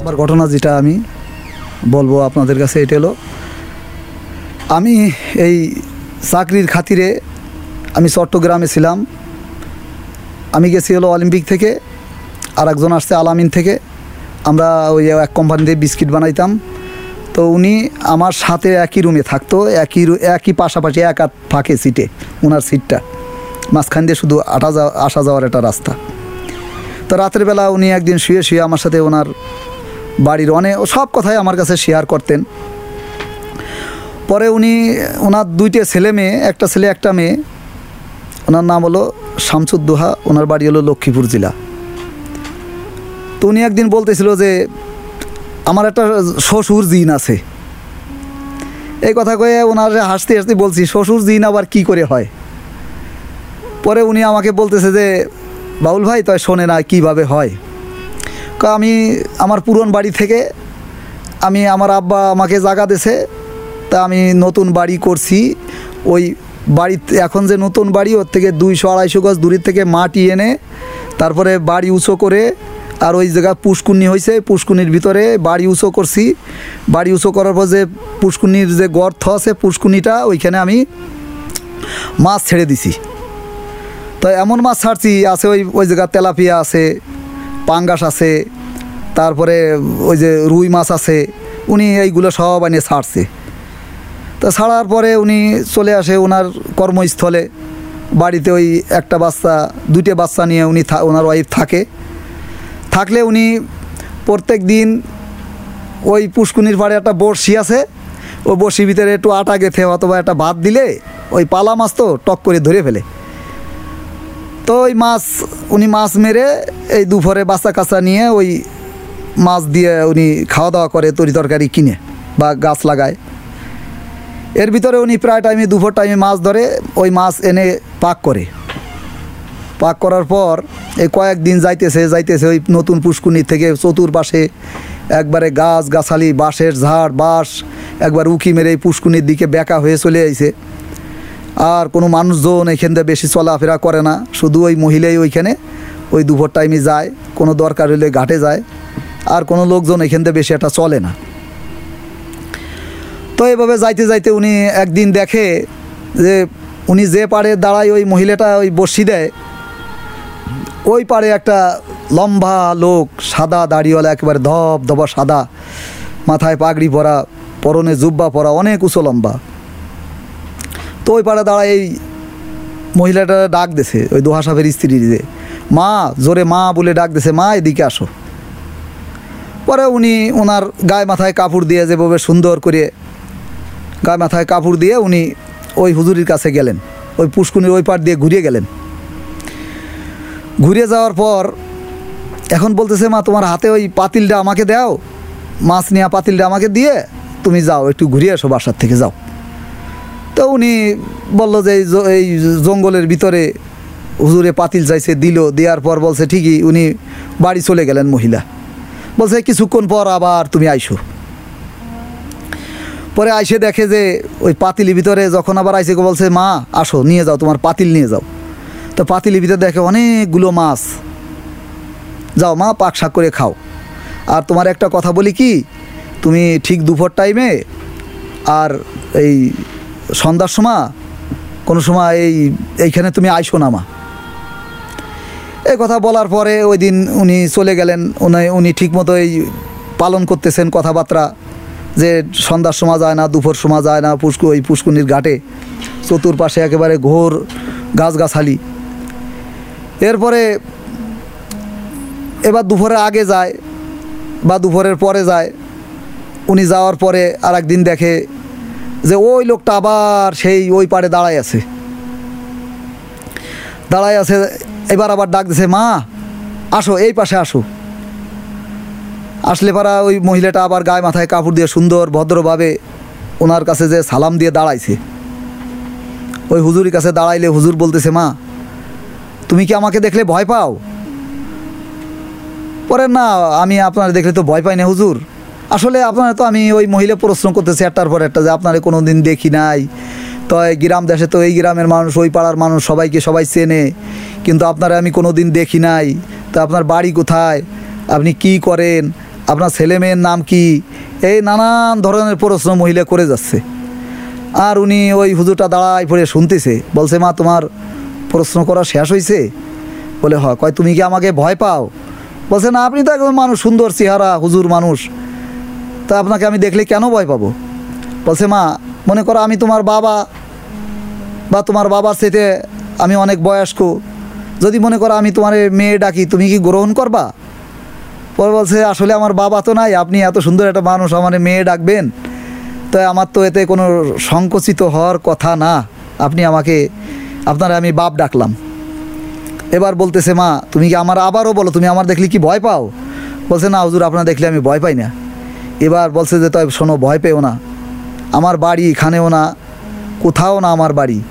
আমার ঘটনা যেটা আমি বলব আপনাদের কাছে, এটা হলো, আমি এই চাকরির খাতিরে আমি চট্টগ্রামে ছিলাম। আমি গেছি হলো অলিম্পিক থেকে আর একজন আসছে আলামিন থেকে। আমরা ওই এক কোম্পানিতে বিস্কিট বানাইতাম। তো উনি আমার সাথে একই রুমে থাকতো, একই একই পাশাপাশি এক হাত ফাঁকে সিটে ওনার সিটটা মাঝখান দিয়ে শুধু আটা যাওয়া, আসা যাওয়ার একটা রাস্তা। তো রাতের বেলা উনি একদিন শুয়ে শুয়ে আমার সাথে ওনার বাড়ির অনেক সব কথাই আমার কাছে শেয়ার করতেন। পরে উনি ওনার দুইটা ছেলে মেয়ে, একটা ছেলে, একটা মেয়ে, ওনার নাম হলো শামসুদ্দোহা, ওনার বাড়ি হলো লক্ষ্মীপুর জেলা। তো উনি একদিন বলতেছিল যে আমার একটা শ্বশুর জিন আছে। এই কথা কয়ে ওনার হাসতে হাসতে বলছি, শ্বশুর জিন আবার কি করে হয়? পরে উনি আমাকে বলতেছে যে, বাউল ভাই তাই শোনে না কীভাবে হয়? আমি আমার পুরন বাড়ি থেকে, আমি আমার আব্বা আমাকে জাগা দেছে, তা আমি নতুন বাড়ি করছি। ওই বাড়িতে এখন যে নতুন বাড়ি, ওর থেকে দুইশো আড়াইশো গজ দূরের থেকে মাটি এনে, তারপরে বাড়ি উঁচু করে আর ওই জায়গায় পুষ্কুনি হয়েছে পুষ্কুনির ভিতরে বাড়ি উঁচু করছি। বাড়ি উঁচু করার পর যে পুষ্কুনির যে গর্ত আছে পুষ্কুনিটা ওইখানে আমি মাছ ছেড়ে দিছি। তো এমন মাছ ছাড়ছি, আছে ওই ওই জায়গায় তেলাপিয়া আছে, পাঙ্গাস আছে, তারপরে ওই যে রুই মাছ আছে, উনি এইগুলো সব এনে ছাড়ছে। তো ছাড়ার পরে উনি চলে আসে ওনার কর্মস্থলে। বাড়িতে ওই একটা বাচ্চা, দুইটা বাচ্চা নিয়ে উনি ওনার ওয়াইফ থাকে। থাকলে উনি প্রত্যেক দিন ওই পুষ্কুনির পাড়ে একটা বড়শি আছে, ওই বড়শির ভিতরে একটু আটা গেথে অথবা একটা ভাত দিলে ওই পালা মাছ তো টক করে ধরে ফেলে। তো ওই মাছ, উনি মাছ মেরে এই দুপুরে বাচ্চা কাচ্চা নিয়ে ওই মাছ দিয়ে উনি খাওয়া দাওয়া করে তরি তরকারি কিনে বা গাছ লাগায়। এর ভিতরে উনি প্রায় টাইমে দুপুর টাইমে মাছ ধরে, ওই মাছ এনে পাক করে। পাক করার পর এই কয়েকদিন যাইতেছে যাইতেছে ওই নতুন পুষ্কুনি থেকে চতুর্পাশে একবারে গাছ গাছালি, বাঁশের ঝাড়, বাঁশ, একবার উকি মেরে এই পুষ্কুনির দিকে বেঁকা হয়ে চলে আইছে। আর কোনো মানুষজন এখান থেকে বেশি চলাফেরা করে না, শুধু ওই মহিলাই ওইখানে, ওই দুপুর টাইমে যায়, কোনো দরকার হলে ঘাটে যায়, আর কোনো লোকজন এখান থেকে বেশি একটা চলে না। তো এভাবে যাইতে যাইতে উনি একদিন দেখে যে উনি যে পাড়ে দাঁড়ায় ওই মহিলাটা ওই বসি দেয় ওই পাড়ে একটা লম্বা লোক, সাদা দাড়িওয়ালা, একেবারে ধপ ধপা সাদা, মাথায় পাগড়ি পরা, পরনে জুব্বা পরা, অনেক উঁচু লম্বা। তো ওই পাড়ে দাঁড়ায় এই মহিলাটা ডাক দেছে, ওই দোহা সাহেবের স্ত্রী যে, মা, জোরে মা বলে ডাক দেছে, মা, এদিকে আসো। পরে উনি ওনার গায়ে মাথায় কাপড় দিয়ে যেভাবে সুন্দর করে গায়ে মাথায় কাপড় দিয়ে উনি ওই হুজুরির কাছে গেলেন, ওই পুষ্কুনির ওই পার দিয়ে ঘুরিয়ে গেলেন। ঘুরে যাওয়ার পর এখন বলতেছে, মা, তোমার হাতে ওই পাতিলটা আমাকে দাও। মাছ নেওয়া পাতিলটা আমাকে দিয়ে তুমি যাও, একটু ঘুরিয়ে এসো বাসার থেকে, যাও। তো উনি বলল যে এই জঙ্গলের ভিতরে হুজুরে পাতিল চাইছে, দিল। দেওয়ার পর বলছে, ঠিকই, উনি বাড়ি চলে গেলেন মহিলা। বলছে, কিছুক্ষণ পর আবার তুমি আইসো। পরে আইসে দেখে যে, ওই পাতিলের ভিতরে যখন আবার আইসে, বলছে, মা, আসো, নিয়ে যাও, তোমার পাতিল নিয়ে যাও। তো পাতিলির ভিতরে দেখে অনেকগুলো মাছ। যাও মা, পাক শাক করে খাও। আর তোমার একটা কথা বলি কি, তুমি ঠিক দুপুর টাইমে আর এই সন্ধ্যার সময় কোনো সময় এই, এইখানে তুমি আইসো না মা। এই কথা বলার পরে ওই দিন উনি চলে গেলেন, উনি উনি ঠিকমতো এই পালন করতেছেন কথাবার্তা, যে সন্ধ্যার সময় যায় না, দুপুর সময় যায় না, পুষ্কু, ওই পুষ্কুনির ঘাটে। চতুর্পাশে একেবারে ঘোর গাছগাছালি। এরপরে এবার দুপুরের আগে যায় বা দুপুরের পরে যায়, উনি যাওয়ার পরে আর একদিন দেখে যে ওই লোকটা আবার সেই ওই পাড়ে দাঁড়ায় আছে। দাঁড়ায় আছে, এবার আবার ডাক দিছে, মা, আসো, এই পাশে আসো। আসলে পারা ওই মহিলাটা আবার গায়ে মাথায় কাপড় দিয়ে সুন্দর, ভদ্রভাবে ওনার কাছে যে সালাম দিয়ে দাঁড়াইছে। ওই হুজুরের কাছে দাঁড়াইলে হুজুর বলতেছে, মা তুমি কি আমাকে দেখলে ভয় পাও? পরে না, আমি আপনার দেখলে তো ভয় পাই না, হুজুর। আসলে আপনার তো আমি ওই মহিলা প্রশ্ন করতেছি একটার পর একটা যে আপনারে কোনো দিন দেখি নাই। তো গ্রাম দেশে তো এই গ্রামের মানুষ, ওই পাড়ার মানুষ সবাইকে সবাই চেনে। কিন্তু আপনারা আমি কোনো দিন দেখি নাই। তো আপনার বাড়ি কোথায়? আপনি কি করেন? আপনার ছেলে মেয়ের নাম কি? এই নানান ধরনের প্রশ্ন মহিলা করে যাচ্ছে। আর উনি ওই হুজুরটা দাঁড়ায় পড়ে শুনতেছে। বলছে, মা, তোমার প্রশ্ন করা শেষ হয়েছে বলে, হয়, কয়, তুমি কি আমাকে ভয় পাও? বলছে, না, আপনি তো একদম মানুষ, সুন্দর চেহারা, হুজুর মানুষ। তা আপনাকে আমি দেখলে কেন ভয় পাবো? বলছে, মা, মনে করো আমি তোমার বাবা বা তোমার বাবার সাথে আমি অনেক বয়স্ক। যদি মনে করো আমি তোমার মেয়ে ডাকি, তুমি কি গ্রহণ করবা? পরে বলছে, আসলে আমার বাবা তো নাই, আপনি এত সুন্দর একটা মানুষ, আমার মেয়ে ডাকবেন। তো আমার তো এতে কোনো সংকুচিত হওয়ার কথা না। আপনি আমাকে আপনারা আমি বাপ ডাকলাম। এবার বলতেছে, মা, তুমি কি আমার আবারও বলো? তুমি আমার দেখলে কি ভয় পাও? বলছে, না, হুজুর, আপনার দেখলে আমি ভয় পাই না। এবার বলছে যে তবে শোনো, ভয় পেও না। আমার বাড়ি এখানেও না, কোথাও না আমার বাড়ি।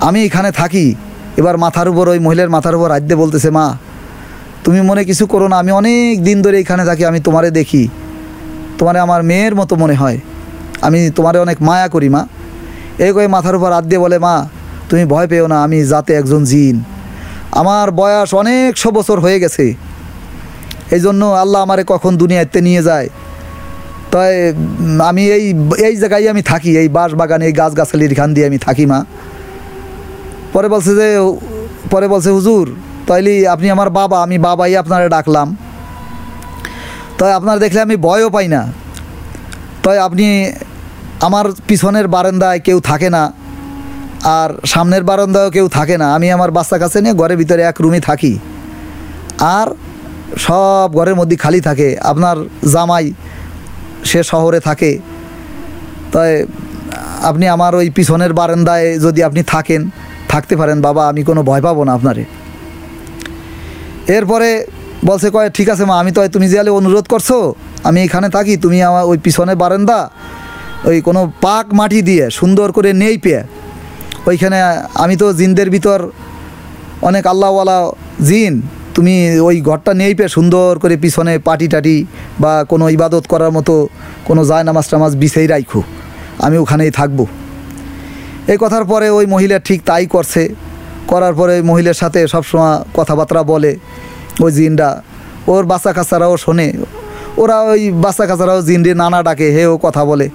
আমি এখানে থাকি। এবার মাথার উপর, ওই মহিলার মাথার উপর রাজ্যে বলতেছে, মা, তুমি মনে কিছু করো না, আমি অনেক দিন ধরে এখানে থাকি, আমি তোমারে দেখি। তোমারে আমার মেয়ের মতো মনে হয়। আমি তোমারে অনেক মায়া করি, মা। এই কয়ে মাথার উপর হাত দিয়ে বলে, মা তুমি ভয় পেও না, আমি যাতে একজন জিন। আমার বয়স অনেকশো বছর হয়ে গেছে। এই জন্য আল্লাহ আমারে কখন দুনিয়াতে নিয়ে যায়। তাই আমি এই এই জায়গায় আমি থাকি, এই বাঁশ বাগানে এই গাছ গাছালির খান দিয়ে আমি থাকি মা। পরে বলছে যে পরে বলছে, হুজুর, তাইলে আপনি আমার বাবা, আমি বাবাই আপনারা ডাকলাম। তাই আপনার দেখলে আমি ভয়ও পাই না। তাই আপনি আমার পিছনের বারান্দায় কেউ থাকে না। আর সামনের বারান্দায়ও কেউ থাকে না। আমি আমার বাচ্চা কাছে নিয়ে ঘরের ভিতরে এক রুমে থাকি। আর সব ঘরের মধ্যে খালি থাকে। আপনার জামাই, সে শহরে থাকে। তাই আপনি আমার ওই পিছনের বারান্দায় যদি আপনি থাকেন, থাকতে পারেন, বাবা, আমি কোনো ভয় পাবো না আপনারে। এরপরে বলছে, কয়, ঠিক আছে মা, আমি তো তুমি যে অনুরোধ করছ, আমি এখানে থাকি, তুমি আমার ওই পিছনে বারান্দা, ওই কোনো পাক মাটি দিয়ে সুন্দর করে নেই পেয়ে ওইখানে আমি তো জিনদের ভিতর অনেক আল্লাহওয়ালা জিন। তুমি ওই ঘরটা নেই পে সুন্দর করে পিছনে পাটি টাটি বা কোনো ইবাদত করার মতো কোনো যায় নামাজ টামাজ বিছেই রাখো আমি ওখানেই থাকব। এই কথার পরে ওই মহিলা ঠিক তাই করছে। করার পরে ওই মহিলার সাথে সবসময় কথাবার্তা বলে ওই জিনটা। ওর বাচ্চা কাচ্চারাও শোনে। ওরা ওই বাচ্চা কাচ্চারাও জিনরে নানা ডাকে হে ও কথা বলে।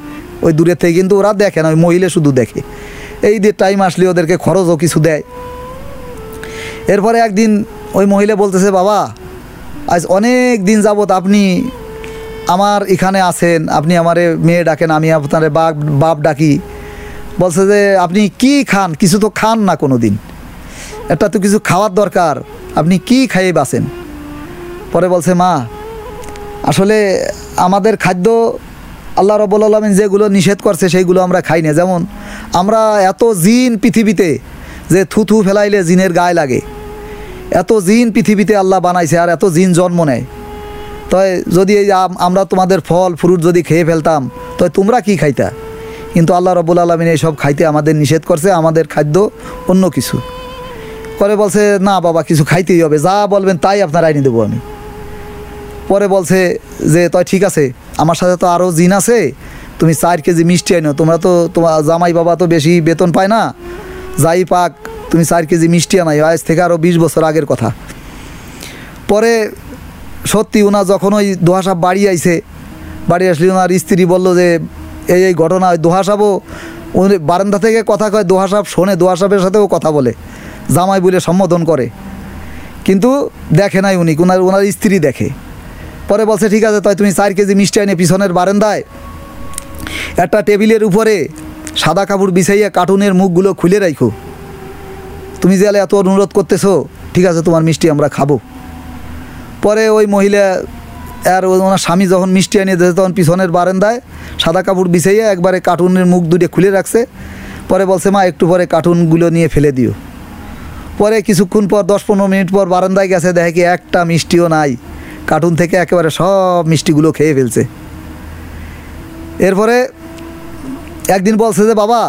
ওই দূরের থেকে কিন্তু ওরা দেখে না, ওই মহিলা শুধু দেখে। এই দিয়ে টাইম আসলে ওদেরকে খরচও কিছু দেয়। এরপরে একদিন ওই মহিলা বলতেছে, বাবা, আজ অনেক দিন যাবত আপনি আমার এখানে আছেন, আপনি আমারে মেয়ে ডাকেন, আমি আপনার বাপ বাপ ডাকি। বলছে যে, আপনি কি খান? কিছু তো খান না কোনো দিন একটা তো কিছু খাওয়ার দরকার। আপনি কি খাইয়ে বাসেন পরে বলছে, মা, আসলে আমাদের খাদ্য আল্লাহ রব্বুল আলমিন যেগুলো নিষেধ করছে, সেইগুলো আমরা খাই না। যেমন আমরা এত জিন পৃথিবীতে যে থুথু ফেলাইলে জিনের গায়ে লাগে। এত জিন পৃথিবীতে আল্লাহ বানাইছে আর এত জিন জন্ম নেয়। তাই যদি এই আম- আমরা তোমাদের ফল, ফ্রুট যদি খেয়ে ফেলতাম তো তোমরা কি খাইতা? কিন্তু আল্লাহ রব্বুল আলমিন এইসব খাইতে আমাদের নিষেধ করছে, আমাদের খাদ্য অন্য কিছু। করে বলছে, না বাবা, কিছু খাইতেই হবে। যা বলবেন তাই আপনার আইনি দেবো আমি। পরে বলছে যে তাই ঠিক আছে, আমার সাথে তো আরও জিন আছে, তুমি চার কেজি মিষ্টি আইনো তোমরা তো তোমার জামাই বাবা তো বেশি বেতন পায় না, যাই পাক, তুমি চার কেজি মিষ্টি আনাই, আজ থেকে আরও বিশ বছর আগের কথা। পরে সত্যি ওনার যখন ওই দোহা সাহেব বাড়ি আইছে, বাড়ি আসলে ওনার স্ত্রী বলল যে, এই এই ঘটনা, ওই দোহা সাহেবও উনি বারান্দা থেকে কথা কয় দোহা সাহেব শোনে দোহা সাহেবের সাথেও কথা বলে, জামাই বলে সম্বোধন করে। কিন্তু দেখে নাই উনি ওনার ওনার স্ত্রী দেখে। পরে বলছে, ঠিক আছে, তাই তুমি চার কেজি মিষ্টি এনে পিছনের বারান্দায় একটা টেবিলের উপরে সাদা কাপড় বিছাইয়া কার্টুনের মুখগুলো খুলে রাখো তুমি যে এত অনুরোধ করতেছো, ঠিক আছে, তোমার মিষ্টি আমরা খাব। পরে ওই মহিলা আর ওনার স্বামী যখন মিষ্টি এনে দিয়েছে, তখন পিছনের বারান্দায় সাদা কাপড় বিছাইয়া একবারে কার্টুনের মুখ দুটো খুলে রাখছে। পরে বলছে, মা, একটু পরে কার্টুনগুলো নিয়ে ফেলে দিও। পরে কিছুক্ষণ পর, দশ পনেরো মিনিট পর বারান্দায় গেছে, দেখে একটা মিষ্টিও নাই। কার্টুন থেকে একেবারে সব মিষ্টিগুলো খেয়ে ফেলছে। এরপরে একদিন বলছে যে, বাবা,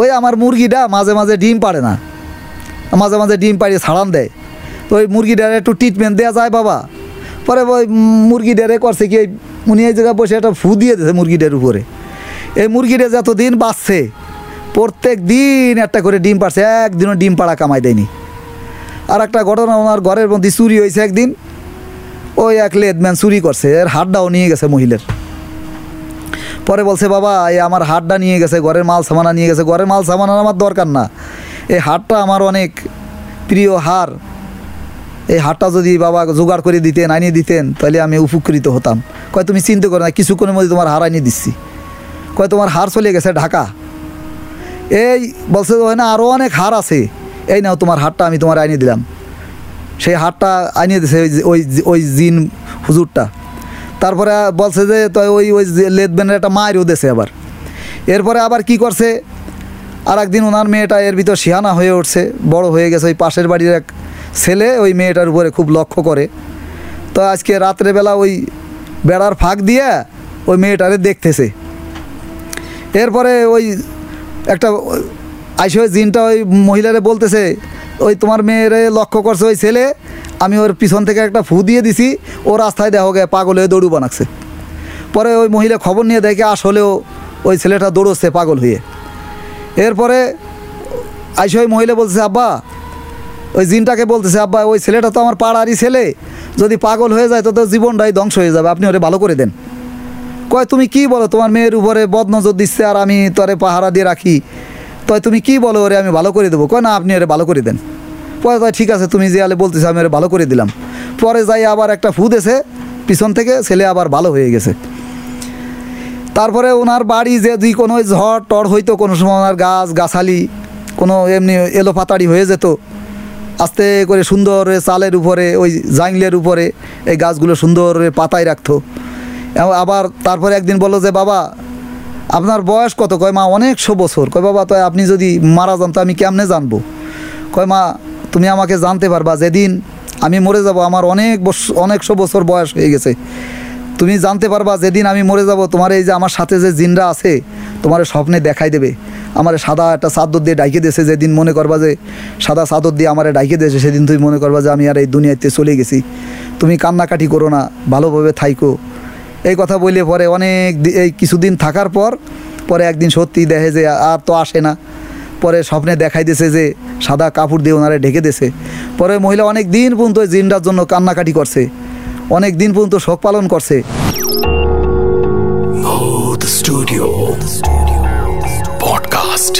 ওই আমার মুরগিটা মাঝে মাঝে ডিম পারে না। মাঝে মাঝে ডিম পাড়িয়ে ছাড়ান দেয়। তো ওই মুরগিটার একটু ট্রিটমেন্ট দেওয়া যায়, বাবা। পরে ওই মুরগিটারে করছে কি উনি এই জায়গায় বসে একটা ফু দিয়ে দিয়েছে মুরগিটার উপরে। এই মুরগিটা যতদিন বাঁচছে, প্রত্যেক দিন একটা করে ডিম পাড়ছে, একদিনও ডিম পাড়া কামাই দেয়নি। আর একটা ঘটনা ওনার ঘরের মধ্যে চুরি হয়েছে একদিন। ওই এক লেদম্যান চুরি করছে, এর হাটটাও নিয়ে গেছে মহিলার। পরে বলছে, বাবা, এই আমার হাটটা নিয়ে গেছে, ঘরের মাল সামানা নিয়ে গেছে, ঘরের মাল সামানা আমার দরকার না। এই হাটটা আমার অনেক প্রিয় হার এই হাটটা যদি বাবা জোগাড় করে দিতেন, আনিয়ে দিতেন, তাহলে আমি উপকৃত হতাম। কয়, তুমি চিন্তা করো না, কিছুক্ষণের মধ্যে তোমার হার আনিয়ে দিচ্ছি। কয়, তোমার হার চলে গেছে ঢাকা। এই বলছে না আরও অনেক হার আছে। এই নাও, তোমার হারটা আমি তোমার আনিয়ে দিলাম। সেই হারটা আনিয়ে দিছে, ওই ওই ওই জিন হুজুরটা। তারপরে বলছে যে, তো ওই ওই লেদবেনের একটা মায়েরও দেশে আবার। এরপরে আবার কি করছে? আর একদিন ওনার মেয়েটা এর ভিতর শিয়ানা হয়ে উঠছে, বড় হয়ে গেছে। ওই পাশের বাড়ির এক ছেলে ওই মেয়েটার উপরে খুব লক্ষ্য করে। তো আজকে রাত্রেবেলা ওই বেড়ার ফাঁক দিয়ে ওই মেয়েটারে দেখতেছে। এরপরে ওই একটা আইসে জিনটা ওই মহিলারে বলতেছে ওই তোমার মেয়েরে লক্ষ্য করছে ওই ছেলে, আমি ওর পিছন থেকে একটা ফু দিয়ে দিছি, ও রাস্তায় দেখা গে পাগল হয়ে দৌড়ু বানাচ্ছে। পরে ওই মহিলা খবর নিয়ে দেখে আসলেও ওই ছেলেটা দৌড়চ্ছে পাগল হয়ে। এরপরে আইসে ওই মহিলা বলছে আব্বা, ওই জিনটাকে বলতেছে, আব্বা, ওই ছেলেটা তো আমার পাড়ারই ছেলে, যদি পাগল হয়ে যায় তো তো জীবনটাই ধ্বংস হয়ে যাবে, আপনি ওরে ভালো করে দেন। কয়, তুমি কি বলো, তোমার মেয়ের উপরে বদনজর দিচ্ছে আর আমি তোরে পাহারা দিয়ে রাখি। তয় তুমি কি বলো ওরে, আমি ভালো করে দেবো? কয়, না, আপনি ওরে ভালো করে দেন। পরে তাই ঠিক আছে, তুমি যে আলে বলতেছো, আমি ওরে ভালো করে দিলাম। পরে যাই আবার একটা ফুদ এসে পিছন থেকে, ছেলে আবার ভালো হয়ে গেছে। তারপরে ওনার বাড়ি যে যদি কোনো ঝড় টড় হইতো, কোনো সময় ওনার গাছ, গাছালি, কোনো এমনি এলো পাতাড়ি হয়ে যেত। আস্তে করে সুন্দর চালের উপরে, ওই জাংলের উপরে এই গাছগুলো সুন্দর পাতায় রাখতো। আবার তারপরে একদিন বলল যে, বাবা আপনার বয়স কত? কয়, মা অনেকশো বছর। কয়, বাবা, তো আপনি যদি মারা যান, তো আমি কেমনে জানব? কয়, মা, তুমি আমাকে জানতে পারবা, যেদিন আমি মরে যাব, আমার অনেক অনেকশো বছর বয়স হয়ে গেছে। তুমি জানতে পারবা, যেদিন আমি মরে যাব, তোমার এই যে আমার সাথে যে জিনরা আছে, তোমার স্বপ্নে দেখাই দেবে। আমার সাদা একটা চাদর দিয়ে ডাইকে দিয়েছে, যেদিন মনে করবা যে সাদা চাদর দিয়ে আমার ডাইকে দিয়েছে, সেদিন তুমি মনে করবা যে আমি আর এই দুনিয়াতে চলে গেছি। তুমি কান্নাকাটি করো না, ভালোভাবে থাইকো। এই কথা বললে পরে অনেক এই কিছুদিন থাকার পর, পরে একদিন সত্যি দেখে যে আর তো আসে না পরে স্বপ্নে দেখাই দিয়েছে যে সাদা কাপড় দিয়ে ওনারে ঢেকে দিয়েছে পরে মহিলা অনেক দিন পর্যন্ত জিনটার জন্য কান্নাকাটি করছে অনেক দিন পর্যন্ত শোক পালন করছে Studio. Podcast.